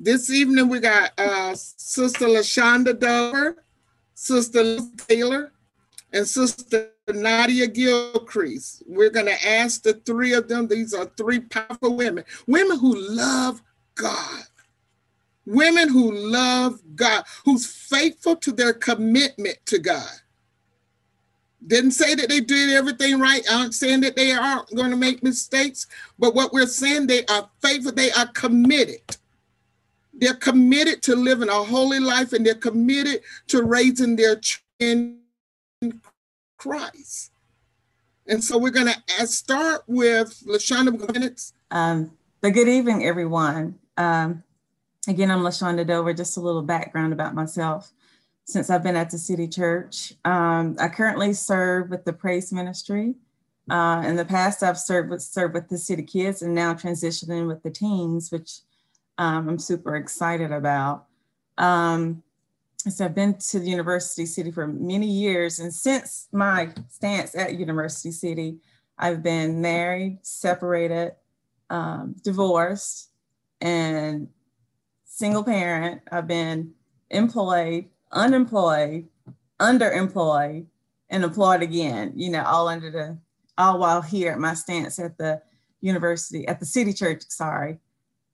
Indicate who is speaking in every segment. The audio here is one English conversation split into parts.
Speaker 1: This evening we got uh, Sister LaShonda Dover, Sister Taylor, and Sister Nadia Gilcrease. We're going to ask the three of them. These are three powerful women, women who love God, women who love God, who's faithful to their commitment to God. Didn't say that they did everything right. aren't saying that they aren't going to make mistakes, but what we're saying, they are faithful, they are committed. They're committed to living a holy life and they're committed to raising their children in Christ. And so we're going to start with LaShonda minutes.
Speaker 2: Um, but good evening, everyone. Um, again, I'm LaShonda Dover. Just a little background about myself. Since I've been at the City Church, um, I currently serve with the Praise Ministry. Uh, in the past, I've served with, served with the City Kids and now transitioning with the teens, which um, I'm super excited about. Um, so I've been to the University City for many years. And since my stance at University City, I've been married, separated, um, divorced, and single parent. I've been employed, unemployed, underemployed, and employed again, you know, all under the, all while here at my stance at the university, at the city church, sorry.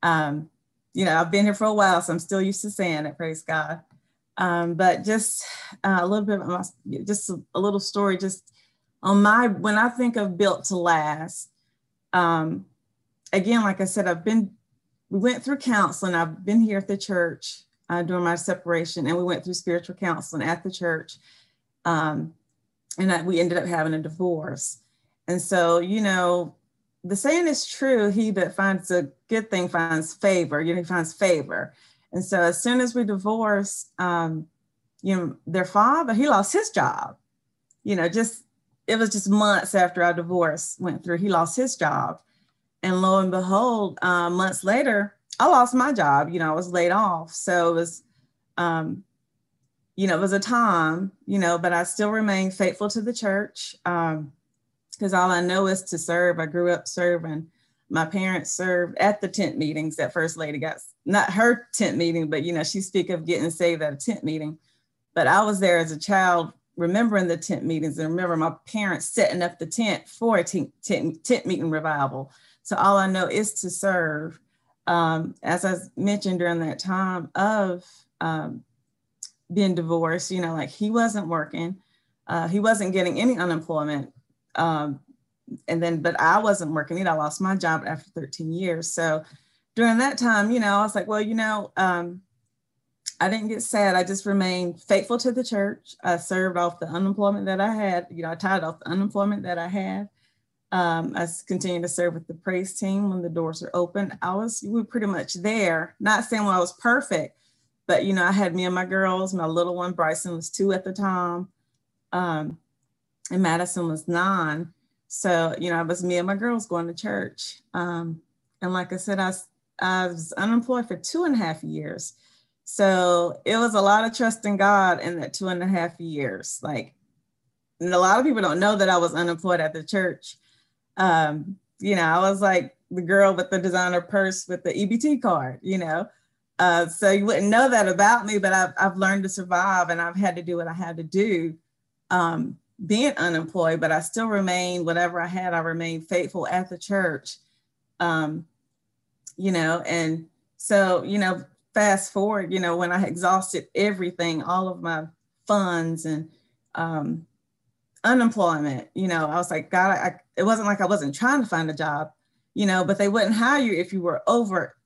Speaker 2: Um, you know, I've been here for a while, so I'm still used to saying it, praise God. Um, but just uh, a little bit, my, just a, a, little story, just on my, when I think of built to last, um, again, like I said, I've been, we went through counseling. I've been here at the church uh, during my separation, and we went through spiritual counseling at the church. Um, and I, we ended up having a divorce. And so, you know, the saying is true he that finds a good thing finds favor you know he finds favor. And so as soon as we divorced um, you know their father he lost his job. You know just it was just months after our divorce went through he lost his job. And lo and behold uh, months later i lost my job you know i was laid off. So it was um, you know it was a time you know but i still remained faithful to the church. Um, because all I know is to serve. I grew up serving. My parents served at the tent meetings that First Lady got, not her tent meeting, but you know, she speak of getting saved at a tent meeting. But I was there as a child, remembering the tent meetings and remember my parents setting up the tent for a tent, tent, tent meeting revival. So all I know is to serve. Um, as I mentioned during that time of um, being divorced, you know, like he wasn't working, uh, he wasn't getting any unemployment um, and then, but I wasn't working either. I lost my job after 13 years. So during that time, you know, I was like, well, you know, um, I didn't get sad. I just remained faithful to the church. I served off the unemployment that I had. You know, I tied off the unemployment that I had. Um, I continued to serve with the praise team when the doors were open. I was, we were pretty much there. Not saying well, I was perfect, but you know, I had me and my girls. My little one, Bryson, was two at the time. Um, and Madison was nine. So, you know, it was me and my girls going to church. Um, and like I said, I, I was unemployed for two and a half years. So it was a lot of trust in God in that two and a half years. Like, and a lot of people don't know that I was unemployed at the church. Um, you know, I was like the girl with the designer purse with the EBT card, you know. Uh, so you wouldn't know that about me, but I've, I've learned to survive and I've had to do what I had to do um, being unemployed, but I still remained, whatever I had, I remained faithful at the church. Um, you know, and so, you know, fast forward, you know, when I exhausted everything, all of my funds and um, unemployment, you know, I was like, God, I, it wasn't like I wasn't trying to find a job, you know, but they wouldn't hire you if you were over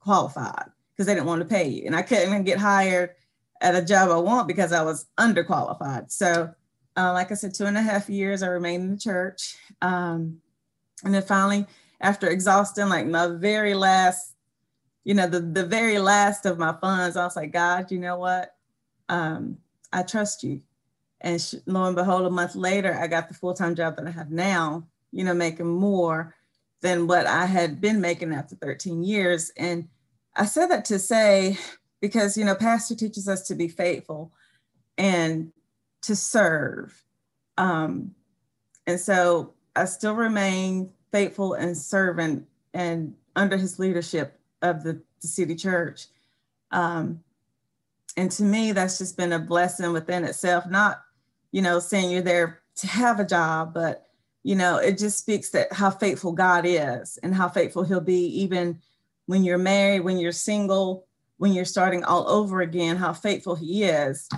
Speaker 2: qualified because they didn't want to pay you. And I couldn't even get hired at a job I want because I was underqualified. So uh, like I said, two and a half years I remained in the church. Um, and then finally, after exhausting like my very last, you know, the, the very last of my funds, I was like, God, you know what? Um, I trust you. And sh- lo and behold, a month later, I got the full time job that I have now, you know, making more than what I had been making after 13 years. And I said that to say, because, you know, Pastor teaches us to be faithful. And to serve. Um, and so I still remain faithful and servant and under his leadership of the the city church. Um, and to me, that's just been a blessing within itself, not, you know, saying you're there to have a job, but, you know, it just speaks that how faithful God is and how faithful he'll be even when you're married, when you're single, when you're starting all over again, how faithful he is.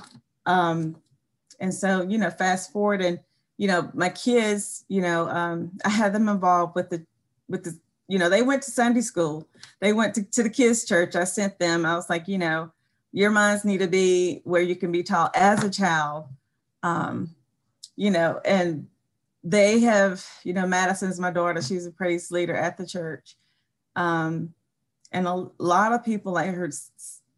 Speaker 2: Um, and so, you know, fast forward and, you know, my kids, you know, um, I had them involved with the, with the, you know, they went to Sunday school. They went to, to the kids church. I sent them, I was like, you know, your minds need to be where you can be taught as a child. Um, you know, and they have, you know, Madison's my daughter, she's a praise leader at the church. Um, and a lot of people I her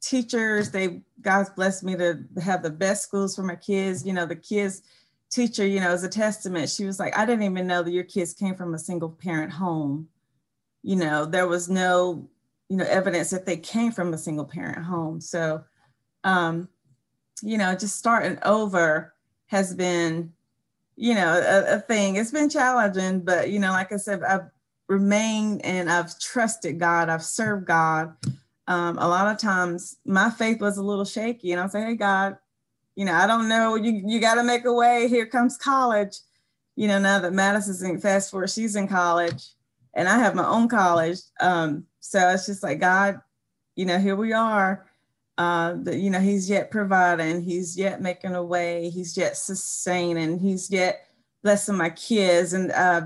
Speaker 2: teachers, they God's blessed me to have the best schools for my kids. You know, the kids teacher, you know, as a testament, she was like, I didn't even know that your kids came from a single parent home. You know, there was no, you know, evidence that they came from a single parent home. So, um, you know, just starting over has been, you know, a, a thing. It's been challenging, but you know, like I said, I've remained and I've trusted God. I've served God. Um, a lot of times my faith was a little shaky, and I'll say, "Hey, God, you know, I don't know. You you got to make a way. Here comes college. You know, now that Madison's in fast forward, she's in college, and I have my own college. Um, so it's just like God, you know, here we are uh, that you know he's yet providing he's yet making a way he's yet sustaining he's yet blessing my kids and uh,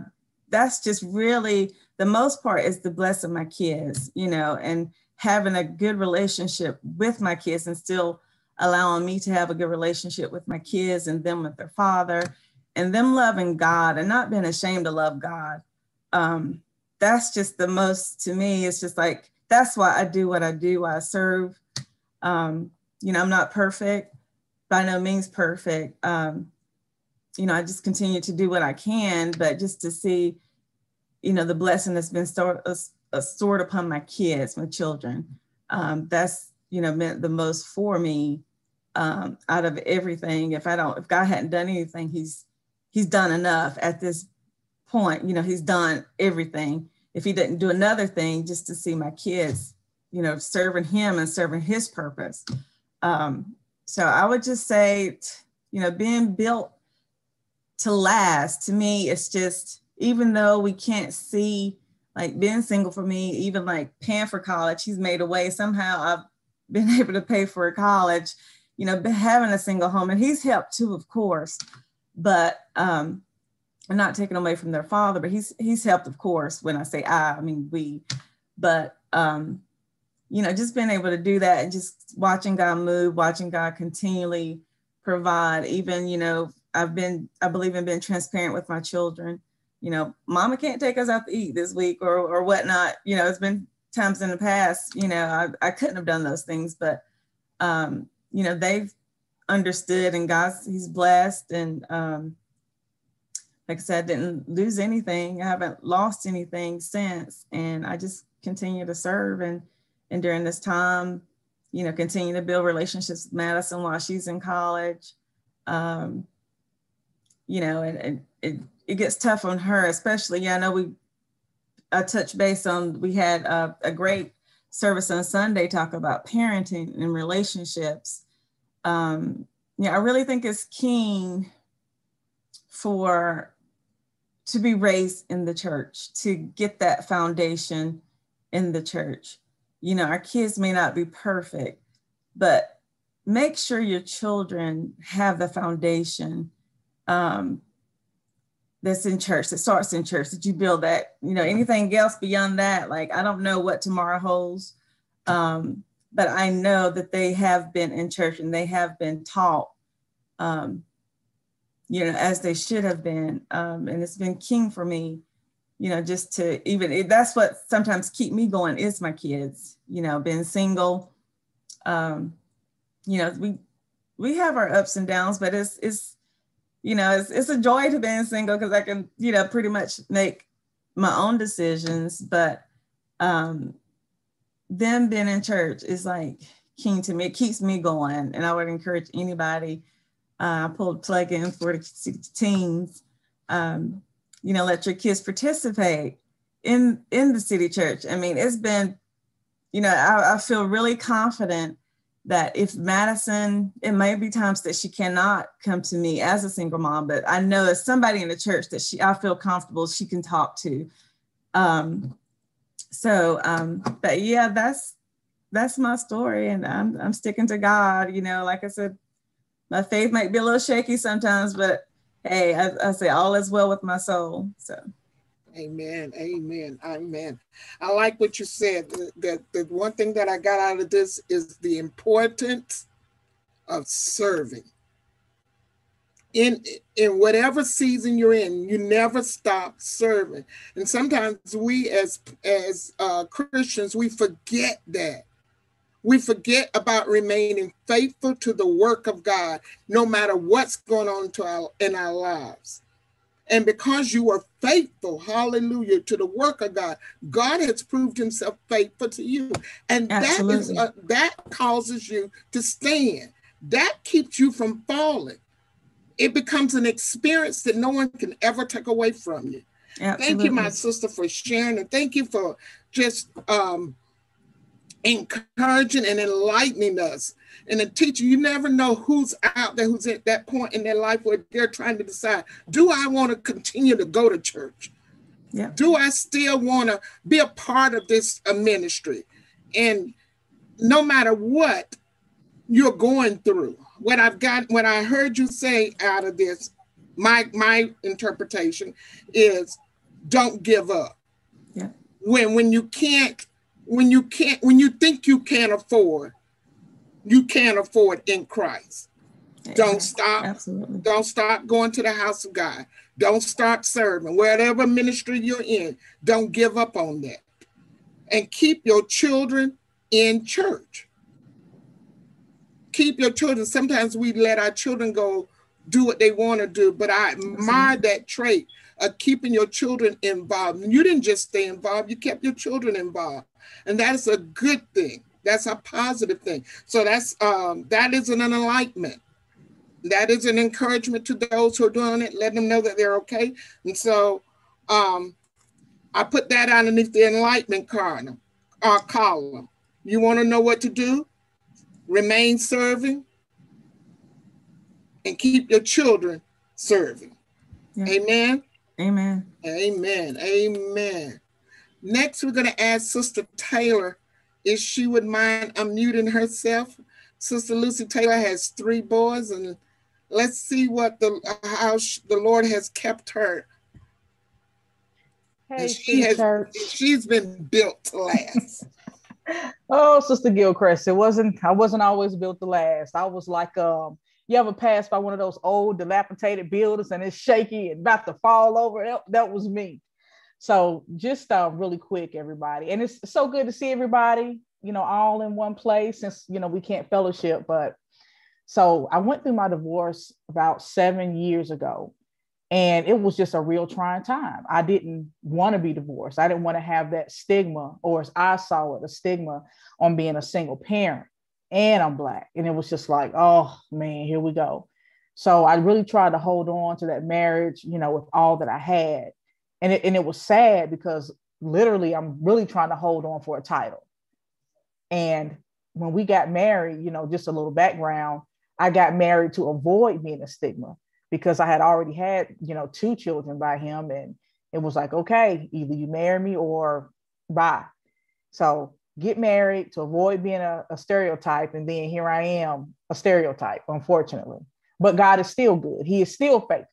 Speaker 2: that's just really the most part is the blessing my kids you know and having a good relationship with my kids and still allowing me to have a good relationship with my kids and them with their father and them loving god and not being ashamed to love god um, that's just the most to me it's just like that's why i do what i do Why i serve um, you know, I'm not perfect, by no means perfect. Um, you know, I just continue to do what I can, but just to see, you know, the blessing that's been stored, uh, stored upon my kids, my children, um, that's, you know, meant the most for me um, out of everything. If I don't, if God hadn't done anything, he's, he's done enough at this point, you know, he's done everything. If he didn't do another thing, just to see my kids you know, serving him and serving his purpose. Um, so I would just say, you know, being built to last to me, it's just, even though we can't see like being single for me, even like paying for college, he's made a way. Somehow I've been able to pay for a college, you know, having a single home and he's helped too, of course, but um, I'm not taking away from their father, but he's, he's helped, of course, when I say I, I mean, we, but um, you know, just being able to do that and just watching God move, watching God continually provide. Even, you know, I've been, I believe in being transparent with my children. You know, mama can't take us out to eat this week or or whatnot. You know, it's been times in the past, you know, I, I couldn't have done those things, but um, you know, they've understood and God's he's blessed and um like I said, I didn't lose anything. I haven't lost anything since. And I just continue to serve and and during this time, you know, continue to build relationships with Madison while she's in college. Um, you know, and, and it, it gets tough on her, especially, yeah, I know we I touched base on, we had a, a great service on Sunday talk about parenting and relationships. Um, yeah, I really think it's keen for to be raised in the church, to get that foundation in the church you know, our kids may not be perfect, but make sure your children have the foundation um, that's in church, that starts in church, that you build that, you know, anything else beyond that, like I don't know what tomorrow holds. Um, but I know that they have been in church and they have been taught, um, you know, as they should have been. Um, and it's been king for me you know, just to even that's what sometimes keep me going is my kids, you know, being single. Um, you know, we we have our ups and downs, but it's it's you know, it's it's a joy to being single because I can, you know, pretty much make my own decisions. But um them being in church is like king to me. It keeps me going. And I would encourage anybody, uh, I pulled plug in for the teens. Um, you know, let your kids participate in in the city church. I mean, it's been you know, I, I feel really confident that if Madison, it may be times that she cannot come to me as a single mom, but I know as somebody in the church that she I feel comfortable she can talk to. Um, so, um, but yeah, that's that's my story, and I'm I'm sticking to God. You know, like I said, my faith might be a little shaky sometimes, but hey, I, I say all is well with my soul. So.
Speaker 1: Amen. Amen. Amen. I like what you said. That the one thing that I got out of this is the importance of serving. In in whatever season you're in, you never stop serving. And sometimes we as as uh, Christians we forget that. We forget about remaining faithful to the work of God, no matter what's going on to our, in our lives. And because you are faithful, hallelujah, to the work of God, God has proved himself faithful to you. And Absolutely. that is uh, that causes you to stand. That keeps you from falling. It becomes an experience that no one can ever take away from you. Absolutely. Thank you, my sister, for sharing, and thank you for just um, encouraging and enlightening us and a teacher you never know who's out there who's at that point in their life where they're trying to decide do i want to continue to go to church yeah. do i still want to be a part of this uh, ministry and no matter what you're going through what i've got what i heard you say out of this my my interpretation is don't give up yeah. when when you can't when you can't when you think you can't afford you can't afford in christ. Don't stop. Absolutely. don't stop going to the house of god. Don't stop serving. Whatever ministry you're in don't give up on that. And keep your children in church. Keep your children. Sometimes we let our children go do what they want to do but i admire that trait of keeping your children involved you didn't just stay involved you kept your children involved and that is a good thing. That's a positive thing. So that's um, that is an enlightenment. That is an encouragement to those who are doing it. Let them know that they're okay. And so um, I put that underneath the enlightenment column. Uh, column. You want to know what to do? Remain serving and keep your children serving. Yeah. Amen.
Speaker 2: Amen.
Speaker 1: Amen. Amen. Next, we're going to ask Sister Taylor if she would mind unmuting herself. Sister Lucy Taylor has three boys, and let's see what the how she, the Lord has kept her.
Speaker 3: Hey, she has,
Speaker 1: she's been built to last.
Speaker 3: oh, Sister Gilchrist, it wasn't. I wasn't always built to last. I was like, um, you ever pass by one of those old dilapidated buildings and it's shaky and about to fall over? That, that was me. So just uh, really quick, everybody, and it's so good to see everybody, you know, all in one place since you know we can't fellowship. But so I went through my divorce about seven years ago, and it was just a real trying time. I didn't want to be divorced. I didn't want to have that stigma, or as I saw it, a stigma on being a single parent. And I'm black, and it was just like, oh man, here we go. So I really tried to hold on to that marriage, you know, with all that I had and it, and it was sad because literally I'm really trying to hold on for a title. And when we got married, you know, just a little background, I got married to avoid being a stigma because I had already had, you know, two children by him. And it was like, okay, either you marry me or bye. So get married to avoid being a, a stereotype. And then here I am, a stereotype, unfortunately. But God is still good. He is still faithful.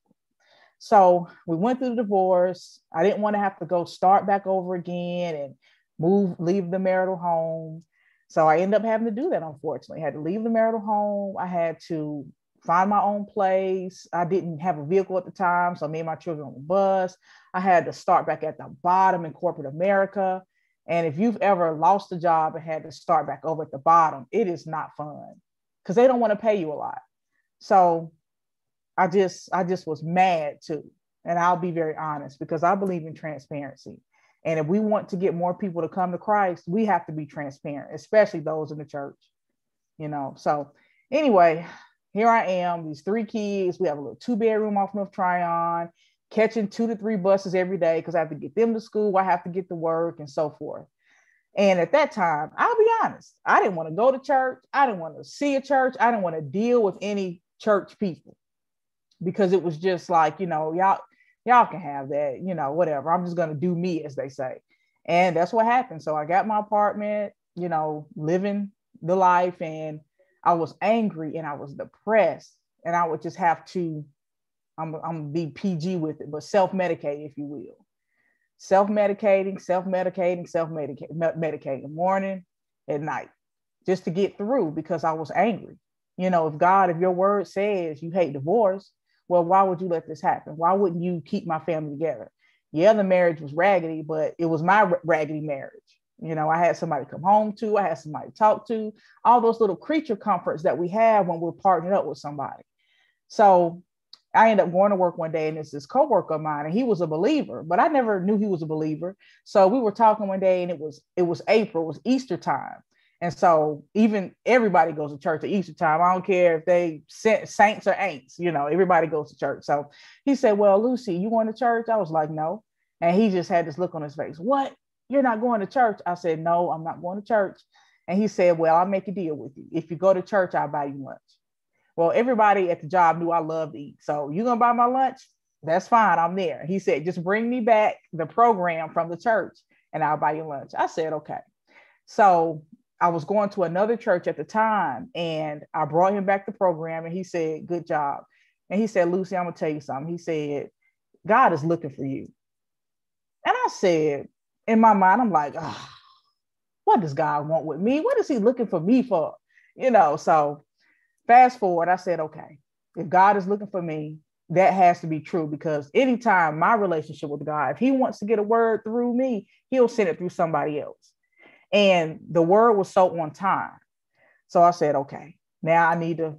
Speaker 3: So we went through the divorce. I didn't want to have to go start back over again and move, leave the marital home. So I ended up having to do that, unfortunately. I had to leave the marital home. I had to find my own place. I didn't have a vehicle at the time. So me and my children on the bus. I had to start back at the bottom in corporate America. And if you've ever lost a job and had to start back over at the bottom, it is not fun because they don't want to pay you a lot. So I just I just was mad too. And I'll be very honest because I believe in transparency. And if we want to get more people to come to Christ, we have to be transparent, especially those in the church. You know. So anyway, here I am, these three kids. We have a little two bedroom off North Tryon, catching two to three buses every day because I have to get them to school, I have to get to work, and so forth. And at that time, I'll be honest, I didn't want to go to church. I didn't want to see a church. I didn't want to deal with any church people because it was just like, you know, y'all, y'all can have that, you know, whatever. I'm just to do me, as they say. And that's what happened. So I got my apartment, you know, living the life, and I was angry and I was depressed. And I would just have to, I'm, I'm gonna be PG with it, but self medicate, if you will self-medicating, self-medicating, self-medicating, morning and night, just to get through because I was angry. You know, if God, if your word says you hate divorce, well, why would you let this happen? Why wouldn't you keep my family together? Yeah, the marriage was raggedy, but it was my raggedy marriage. You know, I had somebody come home to, I had somebody talk to, all those little creature comforts that we have when we're partnered up with somebody. So I ended up going to work one day and it's this coworker of mine and he was a believer, but I never knew he was a believer. So we were talking one day and it was it was April, it was Easter time. And so even everybody goes to church at Easter time. I don't care if they saints or ain'ts, you know, everybody goes to church. So he said, Well, Lucy, you going to church? I was like, No. And he just had this look on his face. What? You're not going to church? I said, No, I'm not going to church. And he said, Well, I'll make a deal with you. If you go to church, I'll buy you lunch. Well, everybody at the job knew I loved to eat. So you gonna buy my lunch? That's fine. I'm there. He said, just bring me back the program from the church and I'll buy you lunch. I said, okay. So I was going to another church at the time and I brought him back the program and he said, good job. And he said, Lucy, I'm gonna tell you something. He said, God is looking for you. And I said, in my mind, I'm like, oh, what does God want with me? What is he looking for me for? You know, so Fast forward, I said, okay, if God is looking for me, that has to be true because anytime my relationship with God, if He wants to get a word through me, He'll send it through somebody else. And the word was so on time. So I said, okay, now I need to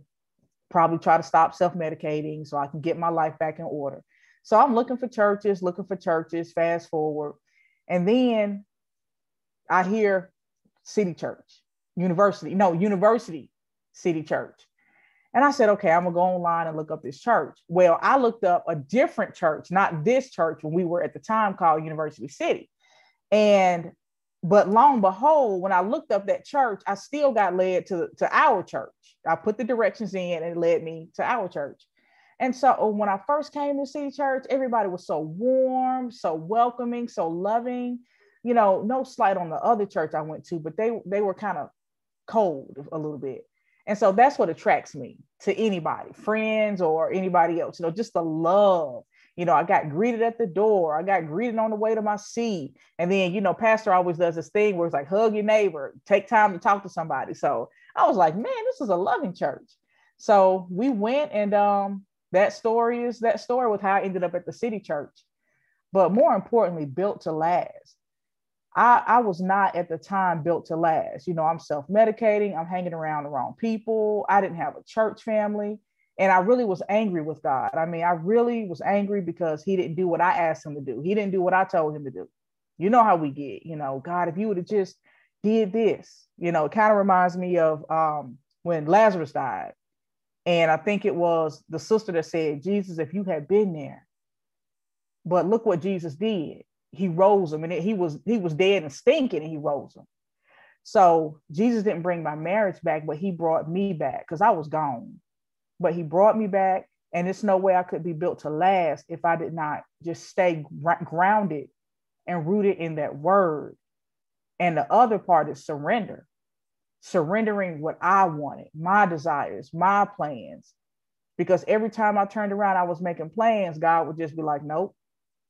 Speaker 3: probably try to stop self medicating so I can get my life back in order. So I'm looking for churches, looking for churches, fast forward. And then I hear City Church, University, no, University City Church. And I said, okay, I'm gonna go online and look up this church. Well, I looked up a different church, not this church when we were at the time called University City. And but long behold, when I looked up that church, I still got led to, to our church. I put the directions in and it led me to our church. And so oh, when I first came to City Church, everybody was so warm, so welcoming, so loving. You know, no slight on the other church I went to, but they they were kind of cold a little bit. And so that's what attracts me to anybody, friends or anybody else, you know, just the love. You know, I got greeted at the door. I got greeted on the way to my seat. And then, you know, Pastor always does this thing where it's like, hug your neighbor, take time to talk to somebody. So I was like, man, this is a loving church. So we went and um, that story is that story with how I ended up at the city church. But more importantly, built to last. I, I was not at the time built to last. You know, I'm self medicating, I'm hanging around the wrong people. I didn't have a church family. And I really was angry with God. I mean, I really was angry because he didn't do what I asked him to do. He didn't do what I told him to do. You know how we get, you know, God, if you would have just did this, you know, it kind of reminds me of um, when Lazarus died. And I think it was the sister that said, Jesus, if you had been there, but look what Jesus did he rose him and he was he was dead and stinking and he rose him. So jesus didn't bring my marriage back but he brought me back because i was gone. But he brought me back and it's no way i could be built to last if i did not just stay grounded and rooted in that word. And the other part is surrender surrendering what i wanted my desires my plans. Because every time i turned around i was making plans god would just be like nope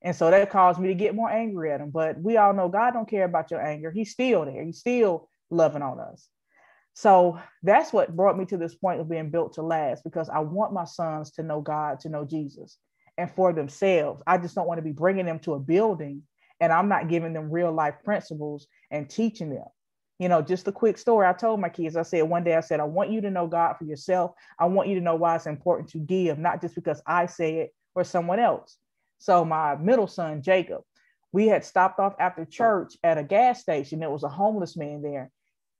Speaker 3: and so that caused me to get more angry at him. But we all know God don't care about your anger. He's still there. He's still loving on us. So that's what brought me to this point of being built to last because I want my sons to know God, to know Jesus, and for themselves. I just don't want to be bringing them to a building and I'm not giving them real life principles and teaching them. You know, just a quick story. I told my kids, I said one day, I said, I want you to know God for yourself. I want you to know why it's important to give, not just because I say it or someone else. So my middle son, Jacob, we had stopped off after church at a gas station. There was a homeless man there.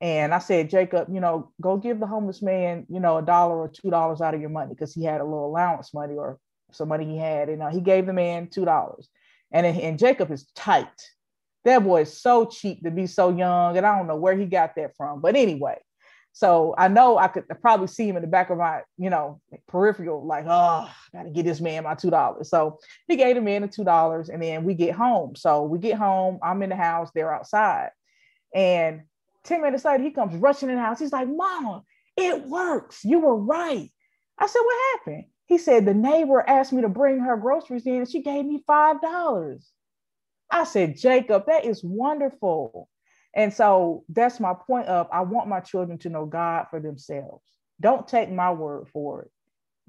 Speaker 3: And I said, Jacob, you know, go give the homeless man, you know, a dollar or two dollars out of your money because he had a little allowance money or some money he had. And uh, he gave the man two dollars. And, and Jacob is tight. That boy is so cheap to be so young, and I don't know where he got that from. But anyway, so I know I could probably see him in the back of my, you know, peripheral, like, oh, gotta get this man my two dollars. So he gave the man the two dollars, and then we get home. So we get home, I'm in the house, they're outside. And 10 minutes later, he comes rushing in the house. He's like, Mama, it works. You were right. I said, What happened? He said, The neighbor asked me to bring her groceries in, and she gave me $5. I said, Jacob, that is wonderful. And so that's my point of I want my children to know God for themselves. Don't take my word for it.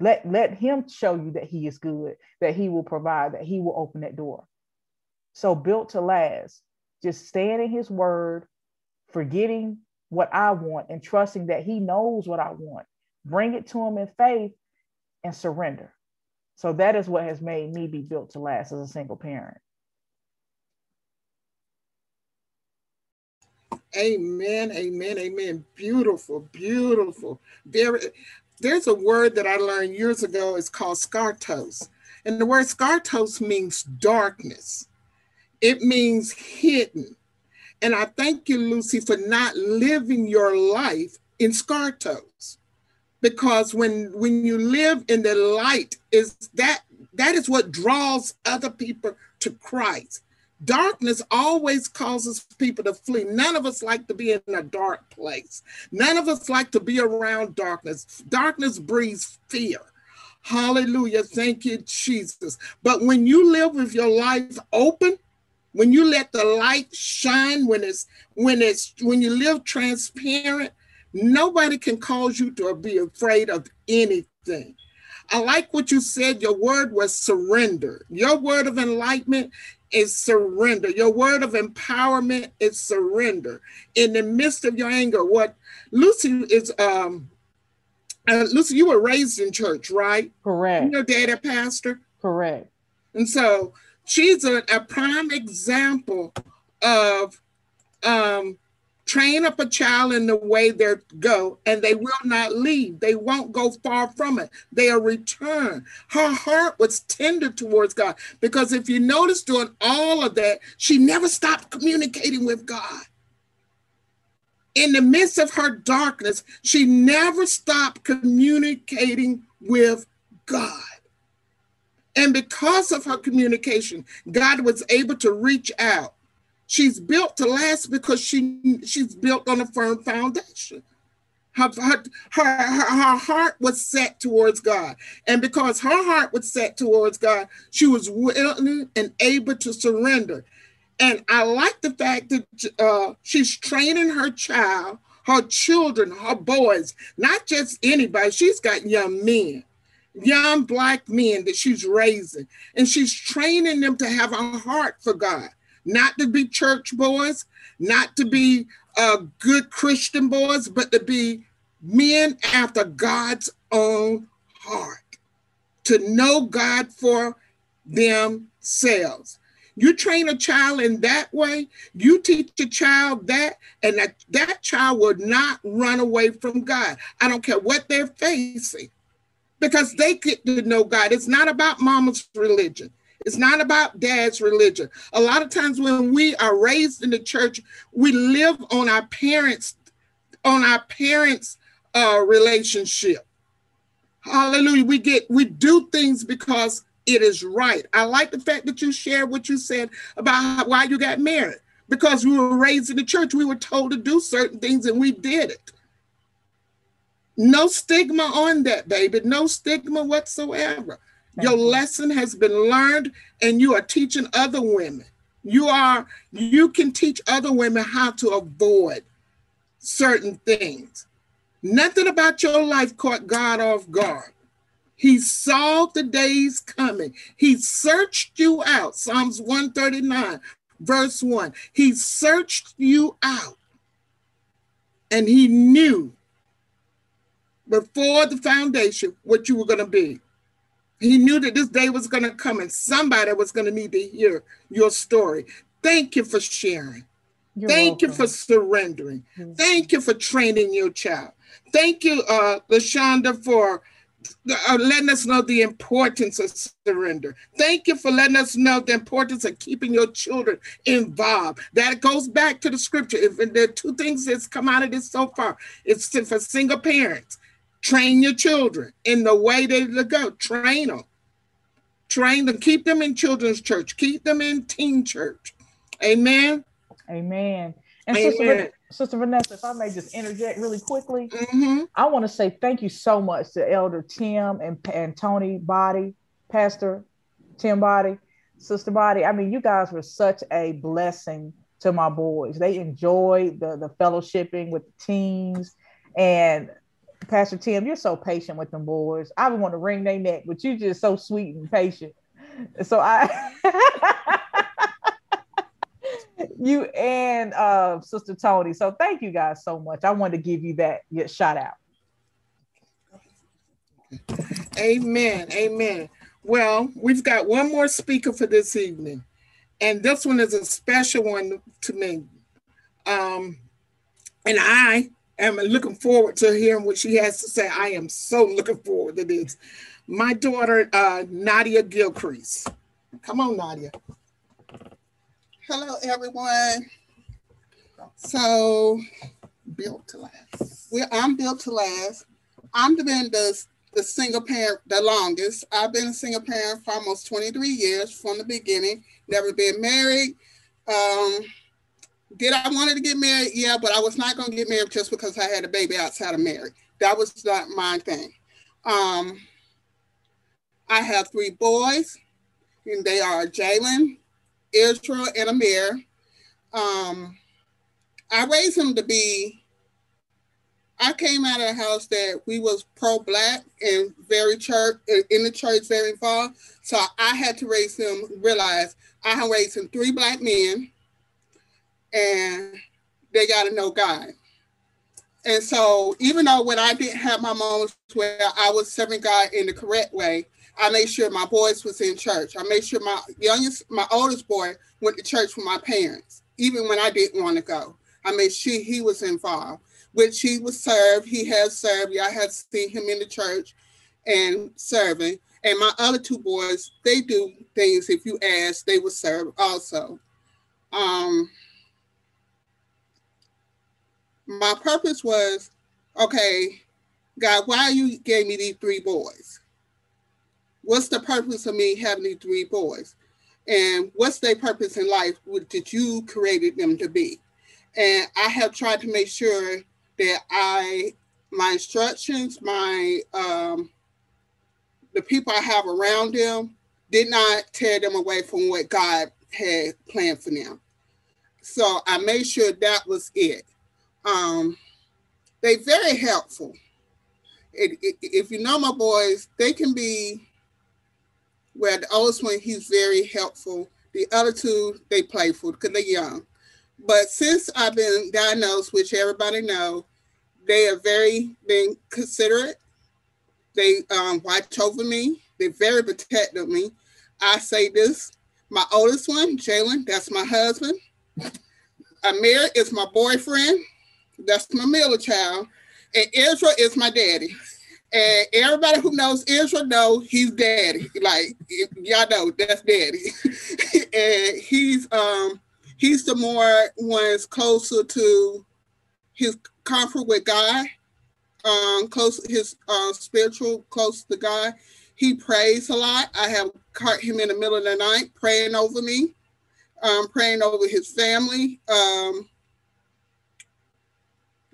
Speaker 3: Let, let him show you that he is good, that he will provide, that he will open that door. So built to last, just stand in his word, forgetting what I want and trusting that he knows what I want. Bring it to him in faith and surrender. So that is what has made me be built to last as a single parent.
Speaker 1: Amen, amen, amen. Beautiful, beautiful. There, there's a word that I learned years ago. It's called scartos. And the word scartos means darkness. It means hidden. And I thank you, Lucy, for not living your life in scartos. Because when when you live in the light, is that that is what draws other people to Christ. Darkness always causes people to flee. None of us like to be in a dark place. None of us like to be around darkness. Darkness breeds fear. Hallelujah. Thank you, Jesus. But when you live with your life open, when you let the light shine, when it's when it's when you live transparent, nobody can cause you to be afraid of anything. I like what you said. Your word was surrender. Your word of enlightenment is surrender. Your word of empowerment is surrender. In the midst of your anger, what Lucy is um uh, Lucy, you were raised in church, right?
Speaker 3: Correct.
Speaker 1: Your dad a pastor?
Speaker 3: Correct.
Speaker 1: And so she's a, a prime example of um train up a child in the way they go and they will not leave. They won't go far from it. They'll return. Her heart was tender towards god because if you notice during all of that she never stopped communicating with god. In the midst of her darkness she never stopped communicating with god. And because of her communication god was able to reach out She's built to last because she she's built on a firm foundation. Her, her, her, her, heart was set towards God. And because her heart was set towards God, she was willing and able to surrender. And I like the fact that uh, she's training her child, her children, her boys, not just anybody. She's got young men, young black men that she's raising, and she's training them to have a heart for God not to be church boys, not to be uh, good Christian boys, but to be men after God's own heart, to know God for themselves. You train a child in that way, you teach a child that, and that, that child will not run away from God. I don't care what they're facing because they get to know God. It's not about mama's religion. It's not about dad's religion. A lot of times when we are raised in the church, we live on our parents, on our parents' uh, relationship. Hallelujah. We get we do things because it is right. I like the fact that you shared what you said about why you got married. Because we were raised in the church, we were told to do certain things and we did it. No stigma on that, baby. No stigma whatsoever. Your lesson has been learned and you are teaching other women. You are you can teach other women how to avoid certain things. Nothing about your life caught God off guard. He saw the days coming. He searched you out. Psalms 139, verse 1. He searched you out. And he knew before the foundation what you were going to be. He knew that this day was going to come and somebody was going to need to hear your story. Thank you for sharing. You're Thank welcome. you for surrendering. Mm-hmm. Thank you for training your child. Thank you, uh, LaShonda, for uh, letting us know the importance of surrender. Thank you for letting us know the importance of keeping your children involved. That goes back to the scripture. If there are two things that's come out of this so far, it's for single parents. Train your children in the way they go. Train them. Train them. Keep them in children's church. Keep them in teen church. Amen.
Speaker 3: Amen. And Amen. Sister, Sister Vanessa, if I may just interject really quickly,
Speaker 1: mm-hmm.
Speaker 3: I want to say thank you so much to Elder Tim and, and Tony Body, Pastor Tim Body, Sister Body. I mean, you guys were such a blessing to my boys. They enjoyed the, the fellowshipping with the teens. And Pastor Tim, you're so patient with them boys. I would want to wring their neck, but you're just so sweet and patient. So I you and uh, Sister Tony. So thank you guys so much. I wanted to give you that shout out.
Speaker 1: Amen. Amen. Well, we've got one more speaker for this evening, and this one is a special one to me. Um, and I am looking forward to hearing what she has to say. I am so looking forward to this. My daughter, uh, Nadia Gilcrease. Come on, Nadia.
Speaker 4: Hello, everyone. So, built to last. We, I'm built to last. I'm been the, the single parent the longest. I've been a single parent for almost 23 years from the beginning. Never been married. Um, did I wanted to get married? Yeah, but I was not going to get married just because I had a baby outside of marriage. That was not my thing. Um, I have three boys, and they are Jalen, Israel and Amir. Um, I raised him to be. I came out of a house that we was pro-black and very church in the church, very involved. So I had to raise them. Realize I have raised him three black men, and they got to know God. And so, even though when I didn't have my moments where I was serving God in the correct way, I made sure my boys was in church. I made sure my youngest, my oldest boy went to church with my parents, even when I didn't want to go. I made sure he was involved, which he was served. He has served. I had seen him in the church and serving. And my other two boys, they do things. If you ask, they would serve also. Um, my purpose was, okay, God, why you gave me these three boys? what's the purpose of me having these three boys? And what's their purpose in life that you created them to be? And I have tried to make sure that I, my instructions, my, um, the people I have around them did not tear them away from what God had planned for them. So I made sure that was it. Um, they very helpful. It, it, if you know my boys, they can be where the oldest one, he's very helpful. The other two, they playful because they're young. But since I've been diagnosed, which everybody know, they are very being considerate. They um, watch over me. They're very protective of me. I say this, my oldest one, Jalen, that's my husband. Amir is my boyfriend. That's my middle child. And Israel is my daddy. And everybody who knows Israel know he's daddy. Like y'all know that's daddy. and he's um he's the more one's closer to his comfort with God, um, close his uh, spiritual close to God. He prays a lot. I have caught him in the middle of the night praying over me, um, praying over his family. Um,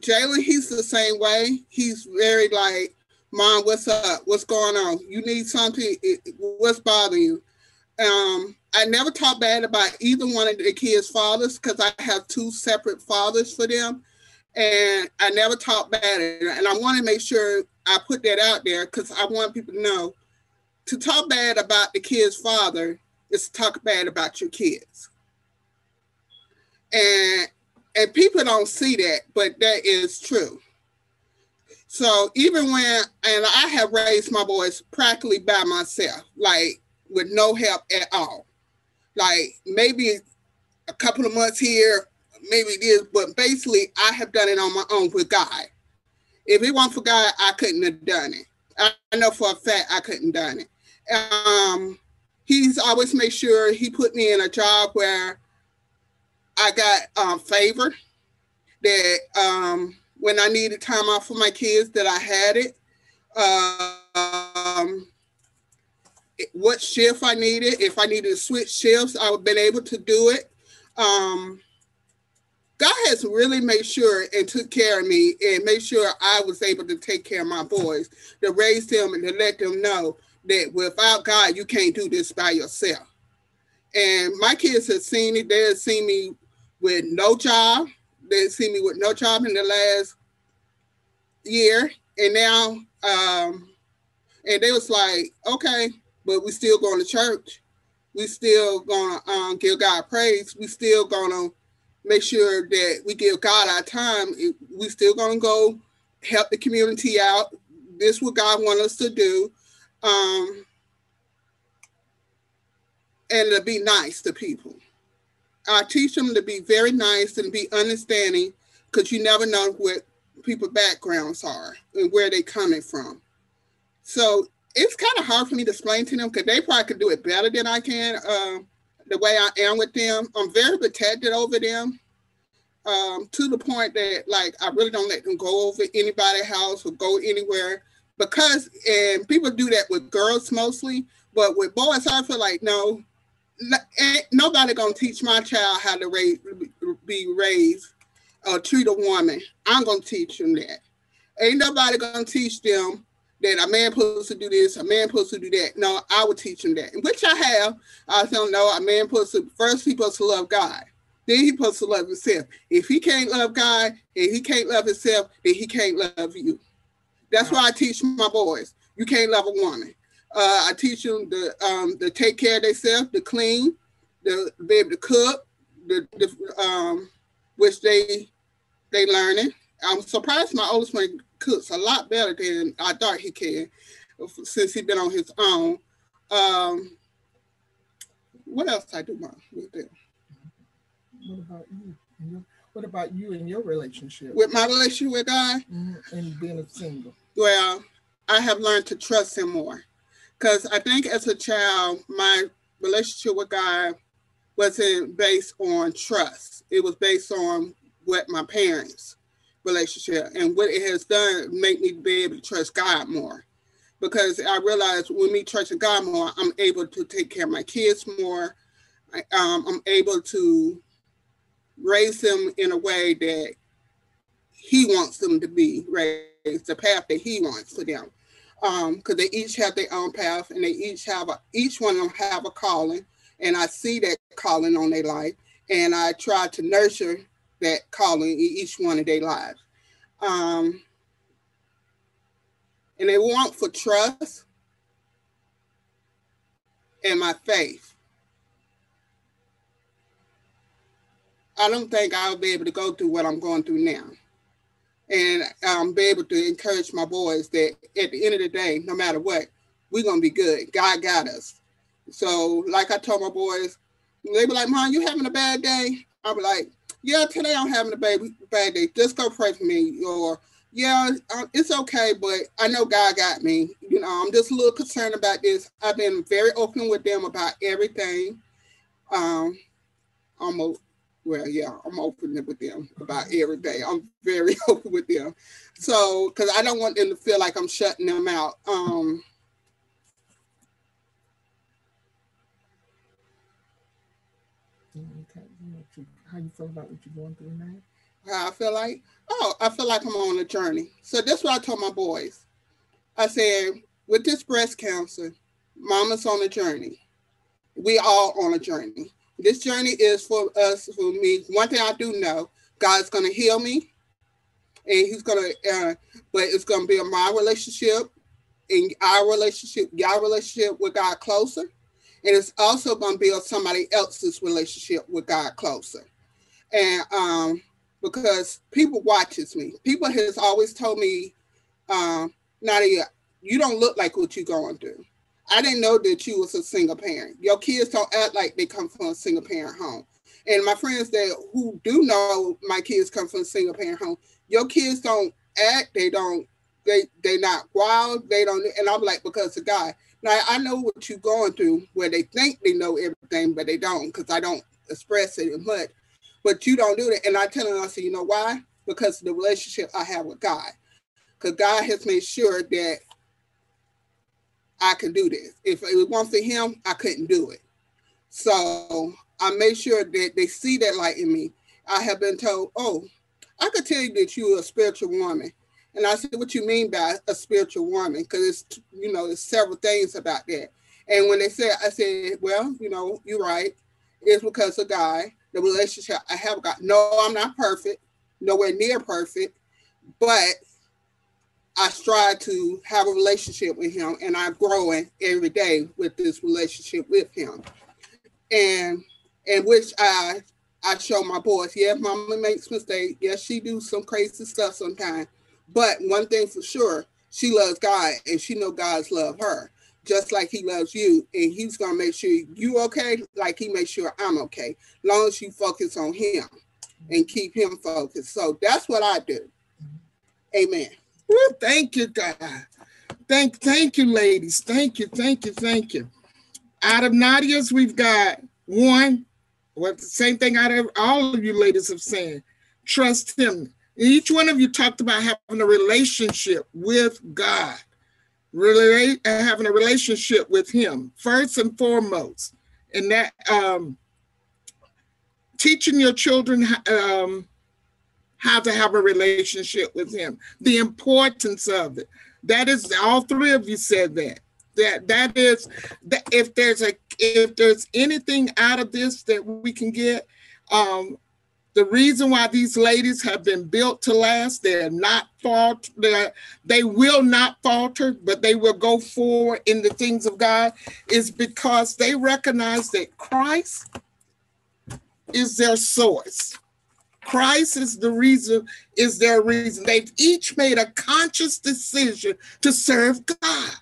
Speaker 4: Jalen, he's the same way. He's very like Mom, what's up? What's going on? You need something? What's bothering you? Um, I never talk bad about either one of the kids' fathers because I have two separate fathers for them. And I never talk bad. And I want to make sure I put that out there because I want people to know to talk bad about the kid's father is to talk bad about your kids. And and people don't see that, but that is true. So even when, and I have raised my boys practically by myself, like with no help at all. Like maybe a couple of months here, maybe it is, but basically I have done it on my own with God. If it weren't for God, I couldn't have done it. I know for a fact I couldn't done it. Um, he's always made sure he put me in a job where I got um, favor. That um, when I needed time off for my kids, that I had it. Um, what shift I needed, if I needed to switch shifts, I would been able to do it. Um, God has really made sure and took care of me and made sure I was able to take care of my boys, to raise them and to let them know that without God, you can't do this by yourself. And my kids have seen it. They have seen me with no job. They seen me with no job in the last year. And now, um, and they was like, okay, but we still going to church. We still gonna um, give God praise. We still gonna make sure that we give God our time. We still gonna go help the community out. This what God want us to do. Um, and to be nice to people. I teach them to be very nice and be understanding because you never know what people's backgrounds are and where they coming from. So it's kind of hard for me to explain to them because they probably could do it better than I can. Um, the way I am with them, I'm very protected over them. Um, to the point that like I really don't let them go over anybody's house or go anywhere because and people do that with girls mostly, but with boys, I feel like no, nobody gonna teach my child how to raise, be raised or treat a woman. I'm gonna teach them that. Ain't nobody gonna teach them that a man supposed to do this, a man supposed to do that. No, I would teach them that, which I have. I don't know. A man supposed to first he supposed to love God. Then he supposed to love himself. If he can't love God and he can't love himself, then he can't love you. That's why I teach my boys. You can't love a woman. Uh, I teach them to um, to take care of themselves, to clean, to be able to cook, the, the um, which they they learning. I'm surprised my oldest one cooks a lot better than I thought he can, since he's been on his own. Um, what else I do with them?
Speaker 1: What about you? What about you and your relationship?
Speaker 4: With my relationship with God?
Speaker 1: Mm-hmm. And being a single.
Speaker 4: Well, I have learned to trust him more. Because I think as a child, my relationship with God wasn't based on trust. It was based on what my parents relationship and what it has done make me be able to trust God more because I realize when me trusting God more, I'm able to take care of my kids more. I, um, I'm able to raise them in a way that He wants them to be raised, the path that He wants for them. Because um, they each have their own path, and they each have a each one of them have a calling, and I see that calling on their life, and I try to nurture that calling in each one of their lives. Um, and they want for trust and my faith. I don't think I'll be able to go through what I'm going through now. And um, be able to encourage my boys that at the end of the day, no matter what, we're to be good. God got us. So, like I told my boys, they be like, Mom, you having a bad day? I'll be like, yeah, today I'm having a bad, bad day. Just go pray for me. Or, yeah, uh, it's okay, but I know God got me. You know, I'm just a little concerned about this. I've been very open with them about everything. Um, I'm a, well, yeah, I'm open with them about everything. I'm very open with them. So, because I don't want them to feel like I'm shutting them out. Um,
Speaker 1: how you feel about what you're going through now?
Speaker 4: How I feel like? Oh, I feel like I'm on a journey. So that's what I told my boys. I said, with this breast cancer, mama's on a journey. We all on a journey. This journey is for us, for me. One thing I do know, God's gonna heal me, and He's gonna, uh, but it's gonna be my relationship and our relationship, your relationship with God closer, and it's also gonna build somebody else's relationship with God closer and um, because people watches me. People has always told me, um, Nadia, you don't look like what you're going through. I didn't know that you was a single parent. Your kids don't act like they come from a single parent home. And my friends that who do know my kids come from a single parent home, your kids don't act, they don't they they not wild. They don't. And I'm like, because the guy. Now I know what you're going through, where they think they know everything, but they don't, because I don't express it much. But you don't do that. And I tell them, I say, you know why? Because of the relationship I have with God. Because God has made sure that I can do this. If it wasn't for Him, I couldn't do it. So I made sure that they see that light in me. I have been told, oh, I could tell you that you're a spiritual woman. And I said, what you mean by a spiritual woman? Because it's, you know, there's several things about that. And when they said, I said, well, you know, you're right. It's because of God, the relationship I have got. No, I'm not perfect, nowhere near perfect, but I strive to have a relationship with him and I'm growing every day with this relationship with him. And and which I I show my boys, yeah, mama makes mistakes. Yes, she do some crazy stuff sometimes. But one thing for sure, she loves God and she know God's love her just like he loves you and he's gonna make sure you okay like he makes sure i'm okay long as you focus on him and keep him focused so that's what i do amen
Speaker 1: well, thank you god. Thank thank you ladies. Thank you thank you thank you. Out of nadia's we've got one. Well the same thing out of all of you ladies have said. Trust him. Each one of you talked about having a relationship with God, really having a relationship with Him first and foremost, and that um, teaching your children um, how to have a relationship with Him, the importance of it. That is, all three of you said that. That that is, that if there's a if there's anything out of this that we can get, um, the reason why these ladies have been built to last, they're not fault, they're, they will not falter, but they will go forward in the things of God, is because they recognize that Christ is their source. Christ is the reason, is their reason. They've each made a conscious decision to serve God.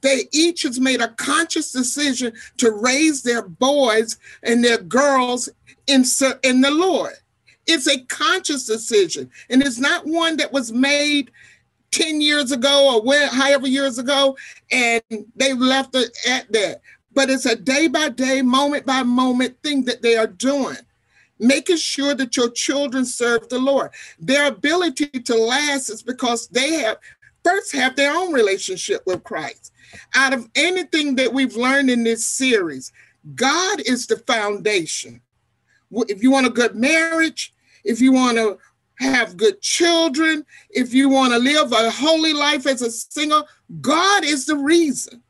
Speaker 1: They each has made a conscious decision to raise their boys and their girls in, in the Lord. It's a conscious decision, and it's not one that was made 10 years ago or where, however years ago, and they left it at that. But it's a day by day, moment by moment thing that they are doing, making sure that your children serve the Lord. Their ability to last is because they have first have their own relationship with Christ. Out of anything that we've learned in this series, God is the foundation. If you want a good marriage, if you want to have good children, if you want to live a holy life as a single, God is the reason.